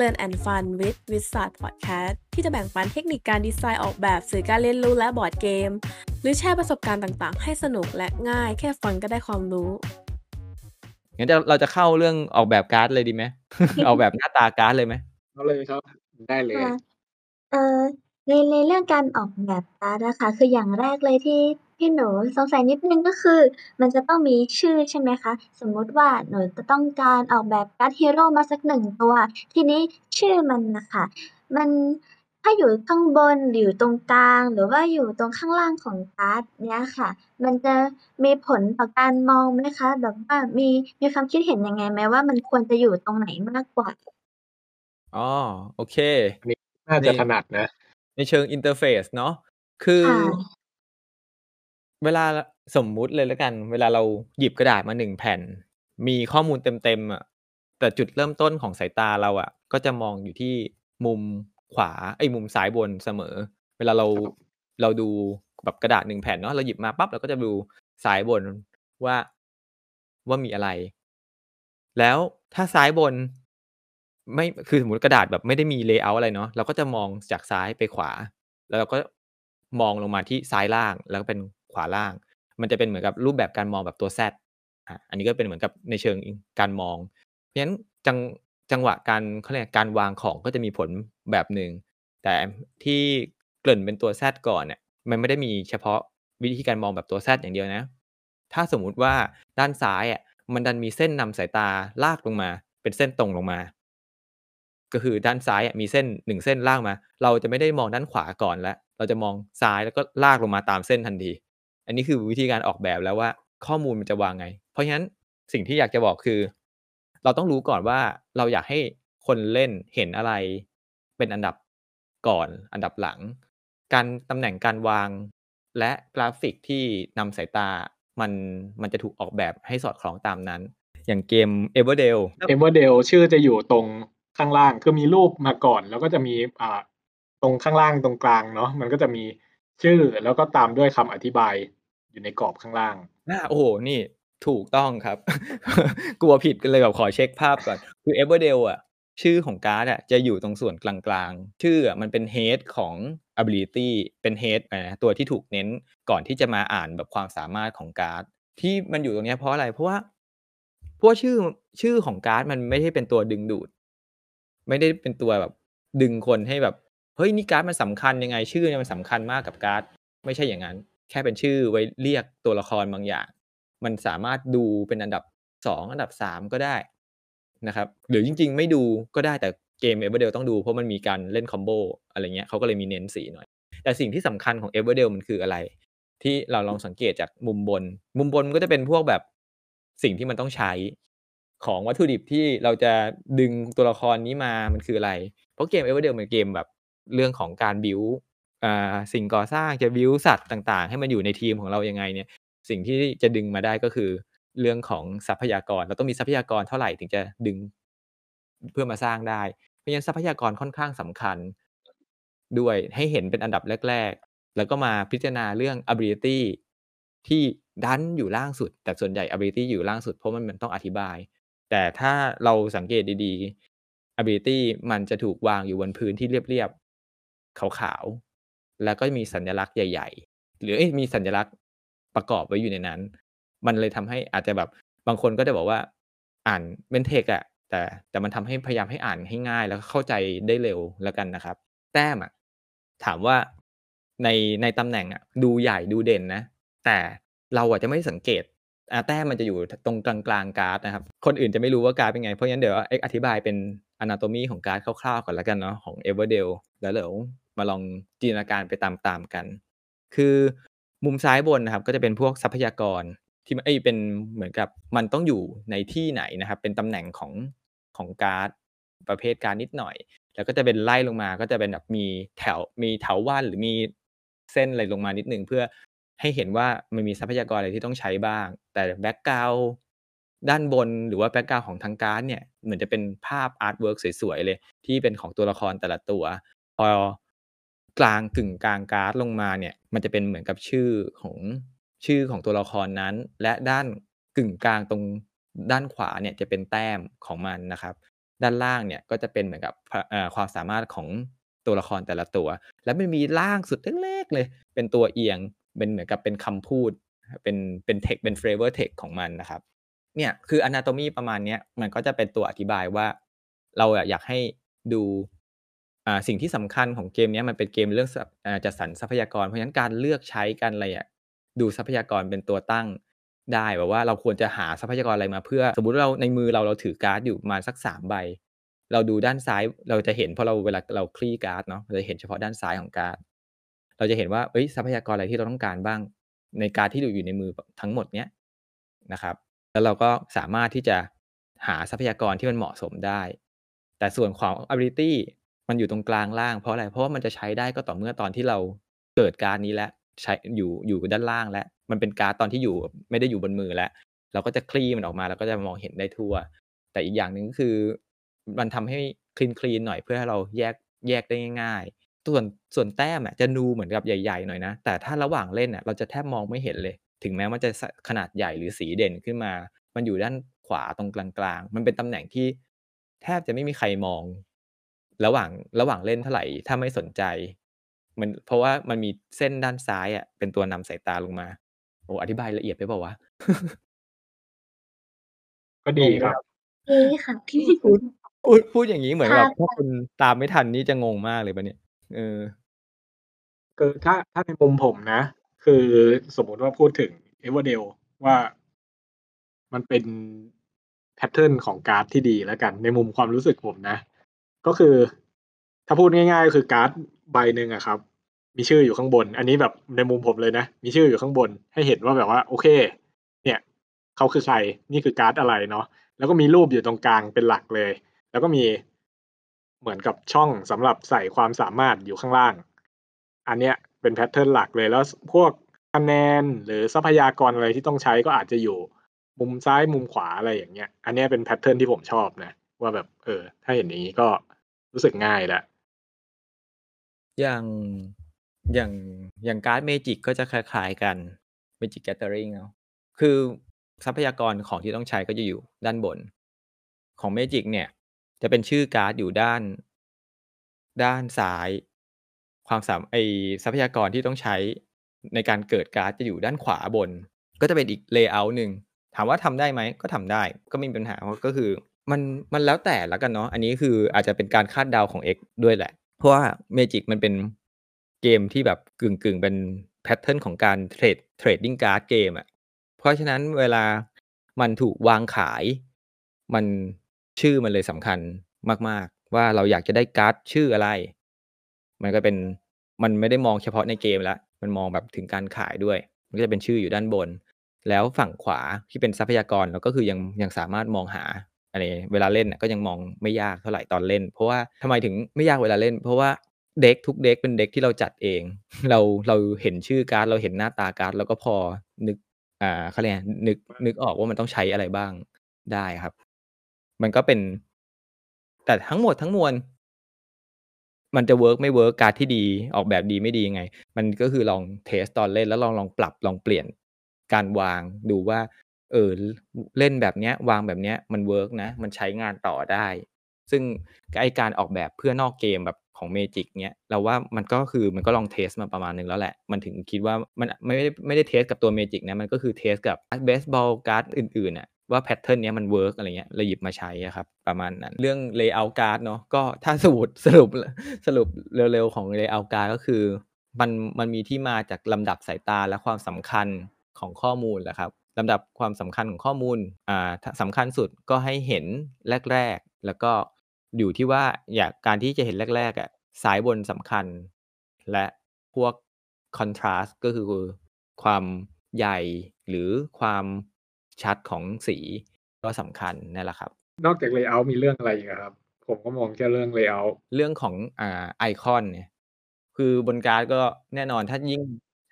Learn and Fun with w i z a r d Podcast ที่จะแบ่งปันเทคนิคการดีไซน์ออกแบบสื่อการเรียนรู้และบอร์ดเกม หรือแชร์ประสบการณ์ต่างๆ ให้สนุกและง่าย แค่ฟังก็ได้ความรู้งั้นจะเราจะเข้าเรื่องออกแบบการ์ดเลยดีไหมออกแบบหน้าตาการ์ดเลยไหมเอาเลยครับ ได้เลยค่ะเอ่อ ใน ในเรื่องการออกแบบการ์ดนะคะคืออย่างแรกเลยที่ ที่หนูสงสัยนิดนึงก็คือมันจะต้องมีชื่อใช่ไหมคะ สมมุติว่าหนูจะต้องการออกแบบการ์ดฮีโร่มาสักหนึ่งตัว ทีนี้ชื่อมันนะคะมัน ถ้าอยู่ข้างบนหรืออยู่ตรงกลาง หรือว่าอยู่ตรงข้างล่างของการ์ดเนี้ยค่ะ มันจะมีผลต่อการมองไหมคะ แบบว่ามี มีความคิดเห็นยังไงไหมว่า มันควรจะอยู่ตรงไหนมากกว่า อ๋อ โอเคน่าจะถนัดนะ ในเชิง interface เนาะคือค่ะเวลาสมมุติเลยแล้วกัน เวลาเราหยิบกระดาษมาหนึ่งแผ่น มีข้อมูลเต็มๆอะแต่จุดเริ่มต้นของสายตาเราอะ ก็จะมองอยู่ที่มุมขวาไอ้ยมุมซ้ายบนเสมอ เวลาเราเราดูแบบกระดาษหนึ่งแผ่นเนาะเราหยิบมาปั๊บเราก็จะดูซ้ายบนว่าว่ามีอะไร แล้วถ้าซ้ายบน ไม่คือสมมติกระดาษแบบไม่ได้มีเลเยอร์อะไรเนาะเราก็จะมองจากซ้ายไปขวา แล้วเราก็มองลงมาที่ซ้ายล่างแล้วก็เป็นขวาล่าง มันจะเป็นเหมือนกับรูปแบบการมองแบบตัว Z อะอันนี้ก็เป็นเหมือนกับในเชิงการมอง เพราะฉะนั้นจังจังหวะการเขาเรียกการวางของก็จะมีผลแบบหนึ่งแต่ที่เกริ่นเป็นตัว Z ก่อนเนี่ยมันไม่ได้มีเฉพาะวิธีการมองแบบตัว Z อย่างเดียวนะ ถ้าสมมุติว่าด้านซ้ายอะมันดันมีเส้นนำสายตาลากลงมา เป็นเส้นตรงลงมา ก็คือด้านซ้ายมีเส้นหนึ่งเส้นลากมา เราจะไม่ได้มองด้านขวาก่อนแล้วเราจะมองซ้ายแล้วก็ลากลงมาตามเส้นทันที อันนี้คือวิธีการออกแบบแล้วว่าข้อมูลมันจะวางไง เพราะฉะนั้นสิ่งที่อยากจะบอกคือ เราต้องรู้ก่อนว่าเราอยากให้คนเล่นเห็นอะไร เป็นอันดับก่อนอันดับหลัง การตำแหน่งการวาง และกราฟิกที่นำสายตามันมันจะถูกออกแบบให้สอดคล้องตามนั้น อย่างเกม Everdale เอเวอร์เดลชื่อจะอยู่ตรง ข้างล่างคือมีรูปมาก่อน แล้วก็จะมีอ่าตรงข้างล่างตรงกลางเนาะมันก็จะมีชื่อแล้วก็ตามด้วยคำอธิบายอยู่ในกรอบข้างล่างอ่าโอ้โหนี่ถูกต้องครับ กลัวผิดกันเลยแบบขอเช็คภาพก่อนคือ Everdale อะชื่อของการ์ดอะจะอยู่ตรงส่วนกลางๆ ชื่ออะมันเป็น head ของ ability เป็น head นะตัวที่ถูกเน้นก่อนที่จะมาอ่านแบบความสามารถของการ์ดที่มันอยู่ตรงนี้เพราะอะไรเพราะว่าเพราะว่าชื่อชื่อของการ์ดมันไม่ได้เป็นตัวดึงดูด ไม่ได้เป็นตัวแบบดึงคนให้แบบเฮ้ยนี่การ์ดมันสำคัญยังไง ชื่อเนี่ยมันสำคัญมากกับการ์ดไม่ใช่อย่างนั้น แค่เป็นชื่อไว้เรียกตัวละครบางอย่าง มันสามารถดูเป็นอันดับสองอันดับสามก็ได้นะครับหรือจริง ๆ ไม่ดูก็ได้แต่เกม Everdell ต้องดูเพราะมันมีการเล่น comboอะไรเงี้ยเขาก็เลยมีเน้นสีหน่อย แต่สิ่งที่สำคัญของ Everdale มันคืออะไร ที่เราลองสังเกตจากมุมบน มุมบนมันก็จะเป็นพวกแบบสิ่งที่มันต้องใช้ ของวัตถุดิบที่เราจะดึงตัวละครนี้มามันคืออะไร เพราะเกม Everdale เป็นเกมแบบเรื่องของการบิวอ่าสิ่งก่อสร้างจะบิวสัตว์ต่างๆ ให้มันอยู่ในทีมของเรายังไงเนี่ย สิ่งที่จะดึงมาได้ก็คือเรื่องของทรัพยากรเราต้องมีทรัพยากรเท่าไหร่ถึงจะดึงเพื่อมาสร้างได้ เพราะฉะนั้นทรัพยากรค่อนข้างสำคัญด้วยให้เห็นเป็นอันดับแรก ๆ แล้วก็มาพิจารณาเรื่อง ability ที่ดันอยู่ล่างสุด แต่ส่วนใหญ่ ability อยู่ล่างสุดเพราะมันมันต้องอธิบาย แต่ถ้าเราสังเกตดีๆ ability มันจะถูกวางอยู่บนพื้นที่เรียบๆ ขาวๆ แล้วก็มีสัญลักษณ์ใหญ่ ๆ หรืออมีสัญลักษณ์ประกอบไว้อยู่ในนั้น มันเลยทำให้อาจจะแบบบางคนก็จะบอกว่าอ่านเป็นเทคอะแต่แต่มันทำให้พยายามให้อ่านให้ง่ายแล้วเข้าใจได้เร็วแล้วกันนะครับ แต้มอะถามว่าในในตำแหน่งอะดูใหญ่ดูเด่นนะ แต่เราอาจจะไม่สังเกต แต้มมันจะอยู่ตรงกลางกลางการ์ดนะครับ คนอื่นจะไม่รู้ว่าการ์ดเป็นไง เพราะงั้นเดี๋ยวเอ็กอธิบายเป็น anatomy ของการ์ดคร่าวๆก่อนแล้วกันเนาะของ Everdell แล้วเดี๋ยวมาลองจินตนาการไปตามๆกัน คือมุมซ้ายบนนะครับ ก็จะเป็นพวกทรัพยากรที่เอ้เป็นเหมือนกับมันต้องอยู่ในที่ไหนนะครับ เป็นตำแหน่งของของการ์ดประเภทการ์ดนิดหน่อย แล้วก็จะเป็นไล่ลงมาก็จะเป็นแบบมีแถวมีเถาวัลย์หรือมีเส้นอะไรลงมานิดนึงเพื่อ ให้เห็นว่ามันมีทรัพยากรอะไรที่ต้องใช้บ้าง แต่ background ด้านบนหรือว่า background ของทางการ์ดเนี่ยเหมือนจะเป็นภาพ artwork สวยๆเลย ที่เป็นของตัวละครแต่ละตัว พอกลางกึ่งกลางการ์ดลงมาเนี่ยมันจะเป็นเหมือนกับชื่อของชื่อของตัวละครนั้น และด้านกึ่งกลางตรงด้านขวาเนี่ยจะเป็นแต้มของมันนะครับ ด้านล่างเนี่ยก็จะเป็นเหมือนกับความสามารถของตัวละครแต่ละตัว แล้วมันมีล่างสุดเล็กๆเลย เป็นตัวเอียง เป็นเหมือนกับเป็นคำพูด เป็นเป็นเทคเป็น flavor text ของมันนะครับ เนี่ยคือ anatomy ประมาณเนี้ยมันก็จะเป็นตัวอธิบายว่า เราอยากให้ดูอ่าสิ่งที่สำคัญของเกมนี้มันเป็นเกมเรื่องจัดสรรทรัพยากร เพราะฉะนั้นการเลือกใช้กันอะไรอะดูทรัพยากรเป็นตัวตั้งได้แบบว่าเราควรจะหาทรัพยากรอะไรมาเพื่อ สมมติเราในมือเราเราถือการ์ดอยู่มาสักสามใบ เราดูด้านซ้ายเราจะเห็นเพราะเราเวลาเราคลี่การ์ดเนาะเราจะเห็นเฉพาะด้านซ้ายของการ์ด เราจะเห็นว่าเอ้ยทรัพยากรอะไรที่เราต้องการบ้าง ในการที่อยู่ในมือทั้งหมดเนี้ยนะครับ แล้วเราก็สามารถที่จะหาทรัพยากรที่มันเหมาะสมได้ แต่ส่วนของ ability มันอยู่ตรงกลางล่างเพราะอะไร เพราะว่ามันจะใช้ได้ก็ต่อเมื่อตอนที่เราเกิดการนี้แล้วใช้อยู่อยู่ด้านล่างแล้วมันเป็นการตอนที่อยู่ไม่ได้อยู่บนมือแล้ว เราก็จะคลี่มันออกมาแล้วก็จะมองเห็นได้ทั่ว แต่อีกอย่างหนึ่งก็คือ มันทำให้คลีนคลีนหน่อยเพื่อให้เราแยกแยกได้ง่ายๆ ส่วนส่วนแต้มอะจะดูเหมือนกับใหญ่ๆหน่อยนะ แต่ถ้าระหว่างเล่นอะเราจะแทบมองไม่เห็นเลย ถึงแม้มันจะสขนาดใหญ่หรือสีเด่นขึ้นมา มันอยู่ด้านขวาตรงกลางๆ มันเป็นตำแหน่งที่แทบจะไม่มีใครมอง ระหว่างระหว่างเล่นเท่าไหร่ ถ้าไม่สนใจ มันเพราะว่ามันมีเส้นด้านซ้ายอะเป็นตัวนำสายตาลงมา โอ้อธิบายละเอียดไปเปล่าวะ ก็ดีครับดีค่ะพูดพูดพูดอย่างนี้เหมือนคแบรับบถ้าคุณตามไม่ทันนี่จะงงมากเลยปะเนี่ย เออคือถ้าถ้าในมุมผมนะ คือสมมติว่าพูดถึง Everdell ว่ามันเป็น pattern ของการ์ดที่ดีแล้วกัน ในมุมความรู้สึกผมนะ ก็คือ ถ้าพูดง่ายๆก็คือการ์ดใบหนึ่งอะครับ มีชื่ออยู่ข้างบน อันนี้แบบในมุมผมเลยนะ มีชื่ออยู่ข้างบน ให้เห็นว่าแบบว่า โอเค เนี่ยเขาคือใครนี่คือการ์ดอะไรเนาะแล้วก็มีรูปอยู่ตรงกลางเป็นหลักเลย แล้วก็มี เหมือนกับช่องสำหรับใส่ความสามารถอยู่ข้างล่าง อันเนี้ยเป็น pattern หลักเลยแล้วพวกคะแนนหรือทรัพยากรอะไรที่ต้องใช้ก็อาจจะอยู่มุมซ้ายมุมขวาอะไรอย่างเงี้ย อันเนี้ยเป็น pattern ที่ผมชอบนะ ว่าแบบเออ ถ้าเห็นอย่างนี้ก็รู้สึกง่ายละอย่างอย่างอย่างการ์ด Magic ก็จะคล้าย ๆกันเมจิกแก t เ e อริงเนาะคือทรัพยากรของที่ต้องใช้ก็จะอยู่ด้านบน ของ Magic เนี่ย จะเป็นชื่อการ์ดอยู่ด้าน ด้านซ้าย ความสามไอ้ทรัพยากรที่ต้องใช้ในการเกิดการ์ดจะอยู่ด้านขวาบน ก็จะเป็นอีก layer หนึ่งถามว่าทำได้ไหมก็ทำได้ ก็ไม่มีปัญหาเพราะก็คือ มันมันแล้วแต่ละกันเนาะอันนี้คืออาจจะเป็นการคาดเดาของ X ด้วยแหละ เพราะว่า Magic มันเป็นเกมที่แบบกึ่งกึ่งเป็น pattern ของการ trade trading card game อะเพราะฉะนั้นเวลามันถูกวางขาย มัน ชื่อมันเลยสำคัญมาก ๆ ว่าเราอยากจะได้การ์ดชื่ออะไร มันก็เป็นมันไม่ได้มองเฉพาะในเกมแล้วมันมองแบบถึงการขายด้วย มันก็จะเป็นชื่ออยู่ด้านบน แล้วฝั่งขวาที่เป็นทรัพยากรเราก็คือยังยังสามารถมองหาอะไรเวลาเล่นก็ยังมองไม่ยากเท่าไหร่ตอนเล่น เพราะว่าทำไมถึงไม่ยากเวลาเล่น เพราะว่า deck ทุก deck เป็น deck ที่เราจัดเอง เราเราเห็นชื่อการ์ดเราเห็นหน้าตาการ์ดแล้วก็พอนึกอ่าเขาเรียกนึกนึกออกว่ามันต้องใช้อะไรบ้างได้ครับ มันก็เป็น แต่ทั้งหมดทั้งมวลมันจะ work ไม่ work การ์ดที่ดีออกแบบดีไม่ดียังไง มันก็คือลอง test ตอนเล่นแล้วลองลองปรับลองเปลี่ยนการวางดูว่า เออเล่นแบบเนี้ย วางแบบเนี้ยมัน work นะ มันใช้งานต่อได้ ซึ่งไอการออกแบบเพื่อนอกเกมแบบของเมจิกเนี้ยเราว่ามันก็คือมันก็ลอง test มาประมาณนึงแล้วแหละ มันถึงคิดว่ามันไม่ได้ไม่ได้ test กับตัวเมจิกนะมันก็คือ test กับเบสบอลการ์ดอื่นๆน่ะ ว่า pattern นี้มัน work อะไรเงี้ยเราหยิบมาใช้ครับ ประมาณนั้น เรื่อง layout card เนาะก็ถ้าสรุปสรุปสรุปเร็วๆของ layout card ก็คือ มันมันมีที่มาจากลำดับสายตาและความสำคัญของข้อมูลแหละครับลำดับความสำคัญของข้อมูลอ่าสำคัญสุดก็ให้เห็นแรก ๆ แล้วก็อยู่ที่ว่าอยากการที่จะเห็นแรกๆอะซ้ายบนสำคัญ และพวก contrast ก็คือความใหญ่หรือความ ชัดของสีก็สำคัญนั่นแหละครับ นอกจาก layout มีเรื่องอะไรอีกอะครับ ผมก็มองแค่เรื่อง layout เรื่องของอ่าไอคอนเนี่ย คือบนการ์ดก็แน่นอนถ้ายิ่ง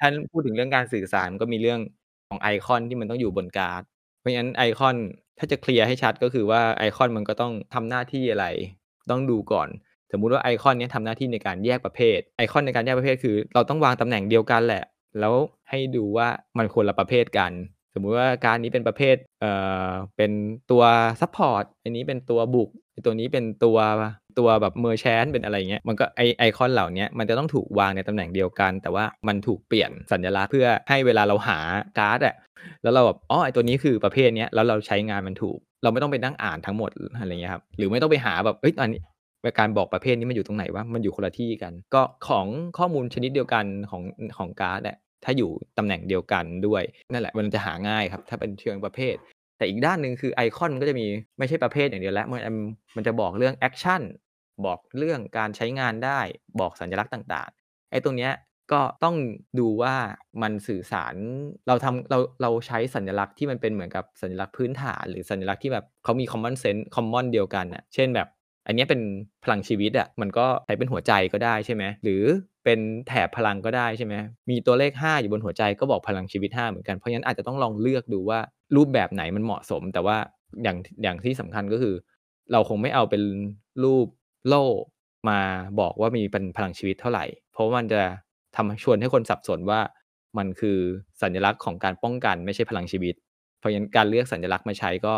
ถ้าพูดถึงเรื่องการสื่อสารมันก็มีเรื่องของไอคอนที่มันต้องอยู่บนการ์ด เพราะฉะนั้นไอคอนถ้าจะ clear ให้ชัดก็คือว่าไอคอนมันก็ต้องทำหน้าที่อะไร ต้องดูก่อน สมมุติว่าไอคอนเนี้ยทำหน้าที่ในการแยกประเภท ไอคอนในการแยกประเภทคือ เราต้องวางตำแหน่งเดียวกันแหละ แล้วให้ดูว่ามันคนละประเภทกัน สมมุติว่าการ์ดนี้เป็นประเภทเอ่อเป็นตัว support อันนี้เป็นตัวบุกตัวนี้เป็นตัวตัวแบบ merchant เป็นอะไรเงี้ยมันก็ไอไอคอนเหล่านี้มันจะต้องถูกวางในตำแหน่งเดียวกัน แต่ว่ามันถูกเปลี่ยนสัญลักษณ์เพื่อให้เวลาเราหาการ์ดอะแล้วเราแบบอ๋อไอตัวนี้คือประเภทเนี้ยแล้วเราใช้งานมันถูก เราไม่ต้องไปนั่งอ่านทั้งหมดอะไรเงี้ยครับหรือไม่ต้องไปหาแบบเอ้ยอันนี้การ์ดบอกประเภทนี้มันอยู่ตรงไหนวะมันอยู่คนละที่กัน ก็ของข้อมูลชนิดเดียวกันของของการ์ดแหละ ถ้าอยู่ตำแหน่งเดียวกันด้วยนั่นแหละมันจะหาง่ายครับ ถ้าเป็นเชิงประเภท แต่อีกด้านหนึ่งคือไอคอนมันก็จะมีไม่ใช่ประเภทอย่างเดียวแล้วมันมันจะบอกเรื่องแอคชั่นบอกเรื่องการใช้งานได้บอกสัญลักษณ์ต่างๆไอตรงเนี้ยก็ต้องดูว่ามันสื่อสารเราทำเราเราใช้สัญลักษณ์ที่มันเป็นเหมือนกับสัญลักษณ์พื้นฐาน หรือสัญลักษณ์ที่แบบเขามี common sense common เดียวกันอะเช่นแบบ อันนี้เป็นพลังชีวิตอะ่ะมันก็ใช้เป็นหัวใจก็ได้ใช่ไหมหรือ เป็นแถบพลังก็ได้ใช่ไหมมีตัวเลข 5 อยู่บนหัวใจก็บอกพลังชีวิต 5 เหมือนกัน เพราะฉะนั้นอาจจะต้องลองเลือกดูว่ารูปแบบไหนมันเหมาะสม แต่ว่าอย่างอย่างที่สำคัญก็คือ เราคงไม่เอาเป็นรูปโล่มาบอกว่ามีเป็นพลังชีวิตเท่าไหร่ เพราะมันจะทำชวนให้คนสับสนว่ามันคือสัญลักษณ์ของการป้องกันไม่ใช่พลังชีวิต เพราะฉะนั้นการเลือกสัญลักษณ์มาใช้ก็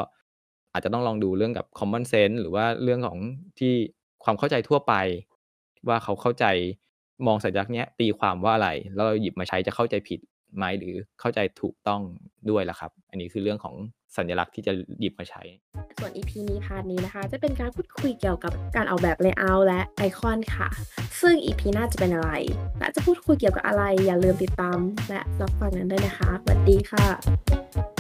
อาจจะต้องลองดูเรื่องกับ common sense หรือว่าเรื่องของที่ความเข้าใจทั่วไป ว่าเขาเข้าใจ มองสัญลักษณ์เนี้ยตีความว่าอะไร แล้วเราหยิบมาใช้จะเข้าใจผิดไหมหรือเข้าใจถูกต้องด้วยล่ะครับ อันนี้คือเรื่องของสัญลักษณ์ที่จะหยิบมาใช้ ส่วน EP นี้พาร์ทนี้นะคะ จะเป็นการพูดคุยเกี่ยวกับการออกแบบ layout และไอคอนค่ะ ซึ่ง EP หน้าจะเป็นอะไร และจะพูดคุยเกี่ยวกับอะไร อย่าลืมติดตามและรับฟังกันด้วยนะคะสวัสดีค่ะ